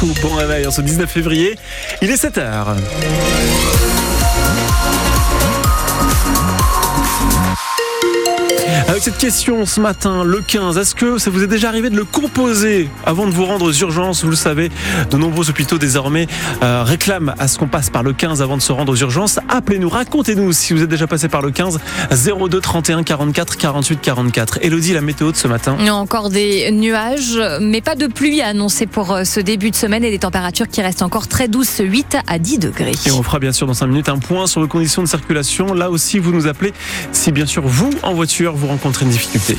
tout. Bon réveil ce 19 février. Il est 7h. Avec cette question ce matin, le 15, est-ce que ça vous est déjà arrivé de le composer avant de vous rendre aux urgences? Vous le savez, de nombreux hôpitaux désormais euh, réclament à ce qu'on passe par le 15 avant de se rendre aux urgences. Appelez-nous, racontez-nous si vous êtes déjà passé par le 15 02 31 44 48 44. Elodie, la météo de ce matin Encore des nuages, mais pas de pluie annoncée pour euh, ce début de semaine et des températures qui restent encore très douces, 8 à 10 degrés. Et on fera bien sûr dans 5 minutes un point sur les conditions de circulation. Là aussi, vous nous appelez si bien sûr vous, en voiture, vous rencontrez une difficulté.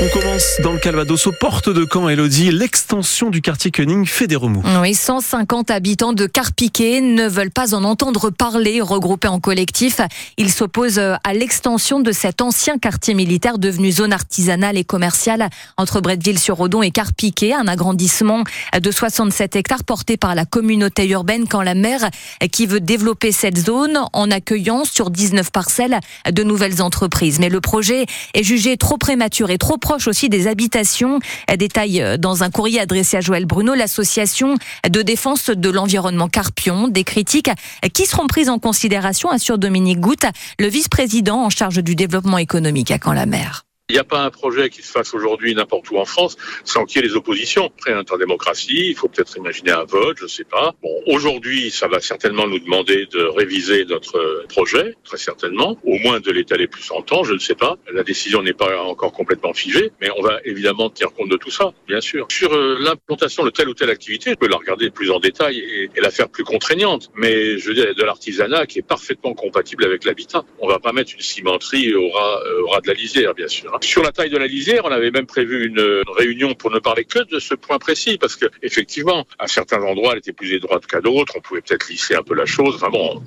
On commence dans le Calvados, aux portes de Caen, Elodie. L'extension du quartier Koenig fait des remous. Oui, 150 habitants de Carpiquet ne veulent pas en entendre parler, regroupés en collectif. Ils s'opposent à l'extension de cet ancien quartier militaire devenu zone artisanale et commerciale entre Bretteville-sur-Odon et Carpiquet, un agrandissement de 67 hectares porté par la communauté urbaine quand la maire qui veut développer cette zone en accueillant sur 19 parcelles de nouvelles entreprises. Mais le projet est jugé trop prématuré, trop proche aussi des habitations. Détail euh, dans un courrier adressé à Joël Bruno, l'association de défense de l'environnement Carpion. Des critiques qui seront prises en considération, assure Dominique Goutte, le vice-président en charge du développement économique à Caen-la-Mer. Il n'y a pas un projet qui se fasse aujourd'hui n'importe où en France sans qu'il y ait les oppositions. Après, en démocratie, il faut peut-être imaginer un vote, je ne sais pas. Bon, aujourd'hui, ça va certainement nous demander de réviser notre projet, très certainement, au moins de l'étaler plus en temps, je ne sais pas. La décision n'est pas encore complètement figée, mais on va évidemment tenir compte de tout ça, bien sûr. Sur euh, l'implantation de telle ou telle activité, je peux la regarder plus en détail et, la faire plus contraignante, mais je veux dire, de l'artisanat qui est parfaitement compatible avec l'habitat. On va pas mettre une cimenterie au ras, euh, au ras de la lisière, bien sûr. Sur la taille de la lisière, on avait même prévu une réunion pour ne parler que de ce point précis, parce que effectivement, à certains endroits, elle était plus étroite qu'à d'autres. On pouvait peut-être lisser un peu la chose. Enfin bon,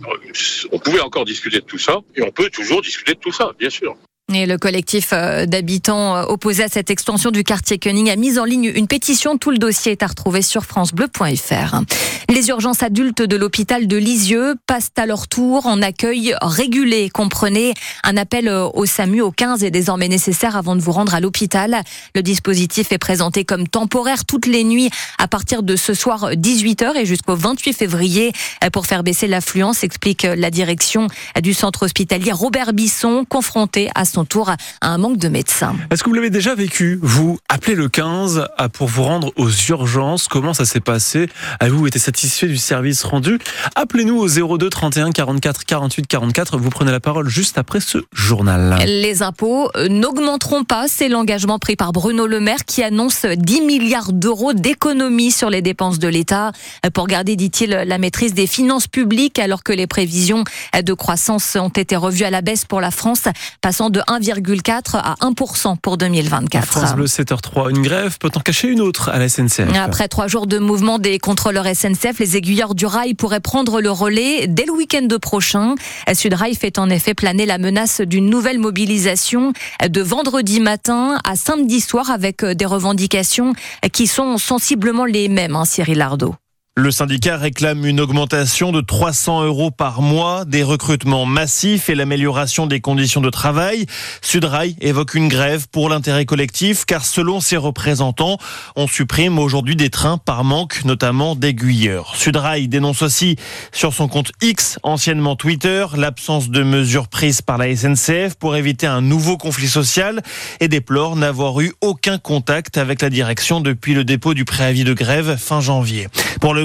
on pouvait encore discuter de tout ça, et on peut toujours discuter de tout ça, bien sûr. Et le collectif euh, d'habitants euh, opposés à cette extension du quartier Koenig a mis en ligne une pétition. Tout le dossier est à retrouver sur francebleu.fr. Les urgences adultes de l'hôpital de Lisieux passent à leur tour en accueil régulé. Comprenez, un appel euh, au SAMU au 15 est désormais nécessaire avant de vous rendre à l'hôpital. Le dispositif est présenté comme temporaire toutes les nuits à partir de ce soir 18h et jusqu'au 28 février pour faire baisser l'affluence, explique la direction du centre hospitalier Robert Bisson, confronté à son tour à un manque de médecins. Est-ce que vous l'avez déjà vécu Vous appelez le 15 pour vous rendre aux urgences. Comment ça s'est passé Avez-vous été satisfait du service rendu Appelez-nous au 02 31 44 48 44. Vous prenez la parole juste après ce journal. Les impôts euh, n'augmenteront pas. C'est l'engagement pris par Bruno Le Maire qui annonce 10 milliards d'euros d'économies sur les dépenses de l'État pour garder, dit-il, la maîtrise des finances publiques alors que les prévisions de croissance ont été revues à la baisse pour la France, passant de 1,4 à 1% pour 2024. France Bleu 7h3, une grève peut en cacher une autre à la SNCF. Après trois jours de mouvement des contrôleurs SNCF, les aiguilleurs du rail pourraient prendre le relais dès le week-end prochain. Sudrail fait en effet planer la menace d'une nouvelle mobilisation de vendredi matin à samedi soir avec des revendications qui sont sensiblement les mêmes, hein, Cyril Ardo. Le syndicat réclame une augmentation de 300 euros par mois, des recrutements massifs et l'amélioration des conditions de travail. Sudrail évoque une grève pour l'intérêt collectif car selon ses représentants, on supprime aujourd'hui des trains par manque notamment d'aiguilleurs. Sudrail dénonce aussi sur son compte X, anciennement Twitter, l'absence de mesures prises par la SNCF pour éviter un nouveau conflit social et déplore n'avoir eu aucun contact avec la direction depuis le dépôt du préavis de grève fin janvier.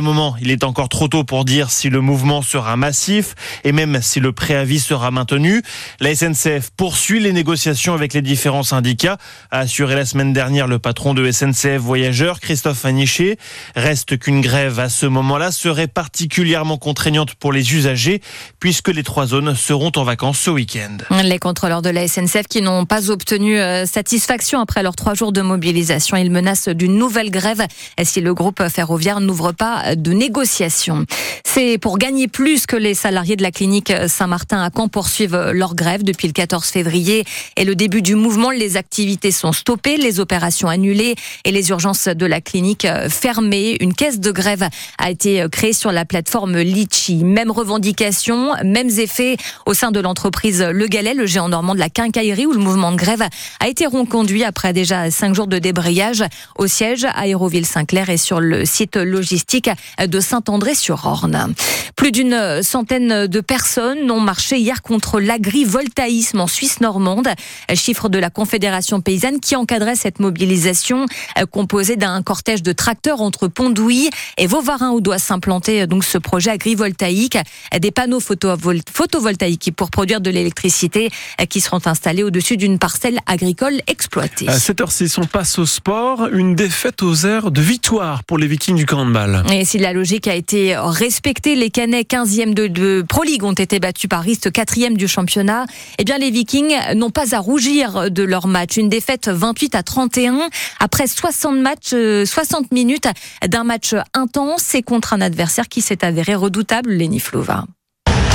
Moment, il est encore trop tôt pour dire si le mouvement sera massif et même si le préavis sera maintenu. La SNCF poursuit les négociations avec les différents syndicats, a assuré la semaine dernière le patron de SNCF Voyageurs, Christophe Aniché. Reste qu'une grève à ce moment-là serait particulièrement contraignante pour les usagers puisque les trois zones seront en vacances ce week-end. Les contrôleurs de la SNCF qui n'ont pas obtenu euh, satisfaction après leurs trois jours de mobilisation, ils menacent d'une nouvelle grève si le groupe ferroviaire n'ouvre pas de négociation. C'est pour gagner plus que les salariés de la clinique Saint-Martin à Caen poursuivent leur grève depuis le 14 février et le début du mouvement. Les activités sont stoppées, les opérations annulées et les urgences de la clinique fermées. Une caisse de grève a été créée sur la plateforme Litchi. Même revendication, mêmes effets au sein de l'entreprise Le Galet, le géant normand de la quincaillerie où le mouvement de grève a été reconduit après déjà cinq jours de débrayage au siège Aéroville-Saint-Clair et sur le site logistique de Saint-André-sur-Orne. Plus d'une centaine de personnes ont marché hier contre l'agrivoltaïsme en Suisse normande, chiffre de la Confédération paysanne qui encadrait cette mobilisation composée d'un cortège de tracteurs entre Pondouilly et Vauvarin où doit s'implanter donc ce projet agrivoltaïque, des panneaux photovoltaïques pour produire de l'électricité qui seront installés au-dessus d'une parcelle agricole exploitée. À 7h06, on passe au sport. Une défaite aux airs de victoire pour les Vikings du handball. Et si la logique a été respectée, les Canets 15e de, Pro League ont été battus par Rist 4e du championnat. Eh bien, les Vikings n'ont pas à rougir de leur match. Une défaite 28 à 31 après 60 matchs, 60 euh, minutes d'un match intense et contre un adversaire qui s'est avéré redoutable, Lenny Flova.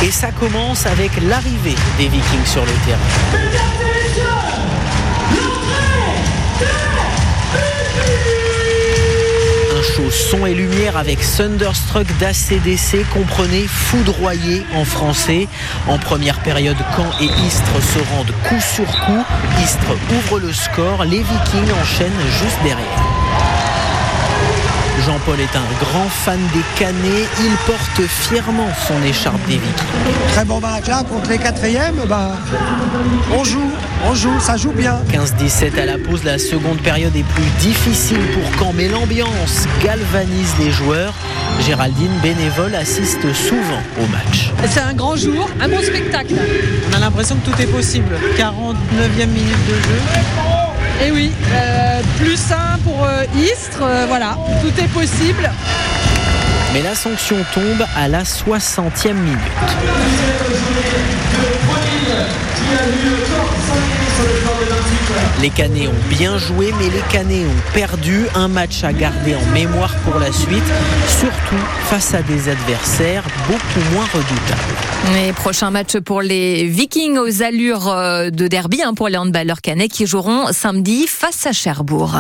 Et ça commence avec l'arrivée des Vikings sur le terrain. Show son et lumière avec Thunderstruck d'ACDC, comprenez foudroyé en français. En première période, Caen et Istres se rendent coup sur coup. Istres ouvre le score, les Vikings enchaînent juste derrière. Jean-Paul est un grand fan des Canets. Il porte fièrement son écharpe des Vikings. Très bon match là contre les quatrièmes. Bah, on joue, on joue, ça joue bien. 15-17 à la pause. La seconde période est plus difficile pour Caen, mais l'ambiance galvanise les joueurs. Géraldine, bénévole, assiste souvent au match. C'est un grand jour, un bon spectacle. On a l'impression que tout est possible. 49e minute de jeu. Et eh oui, euh, plus un pour euh, Istres, euh, voilà, tout est possible. Mais la sanction tombe à la 60e minute. Les Canets ont bien joué, mais les Canets ont perdu. Un match à garder en mémoire pour la suite, surtout face à des adversaires beaucoup moins redoutables. Les prochains matchs pour les Vikings aux allures euh, de derby hein, pour les handballeurs canets qui joueront samedi face à Cherbourg.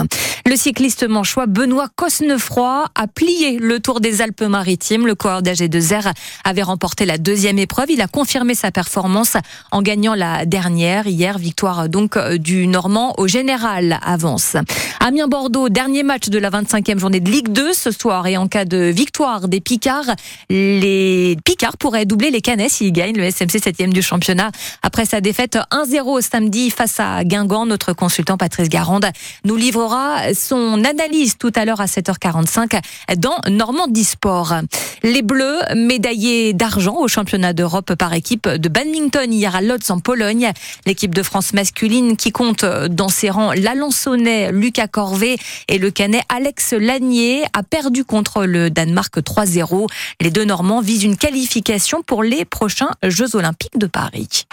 Le cycliste manchois Benoît Cosnefroy a plié le Tour des Alpes-Maritimes. Le coureur d'AG2R avait remporté la deuxième épreuve. Il a confirmé sa performance en gagnant la dernière hier. Victoire donc du Normand au général avance. Amiens-Bordeaux, dernier match de la 25e journée de Ligue 2 ce soir. Et en cas de victoire des Picards, les Picards pourraient doubler les Canets s'ils gagnent le SMC 7e du championnat. Après sa défaite 1-0 samedi face à Guingamp, notre consultant Patrice Garande nous livrera son analyse tout à l'heure à 7h45 dans Normandie Sport. Les Bleus, médaillés d'argent au championnat d'Europe par équipe de badminton hier à Lodz en Pologne. L'équipe de France masculine qui compte dans ses rangs l'Alençonnais Lucas Corvé et le Canet Alex Lanier a perdu contre le Danemark 3-0. Les deux Normands visent une qualification pour les prochains Jeux Olympiques de Paris.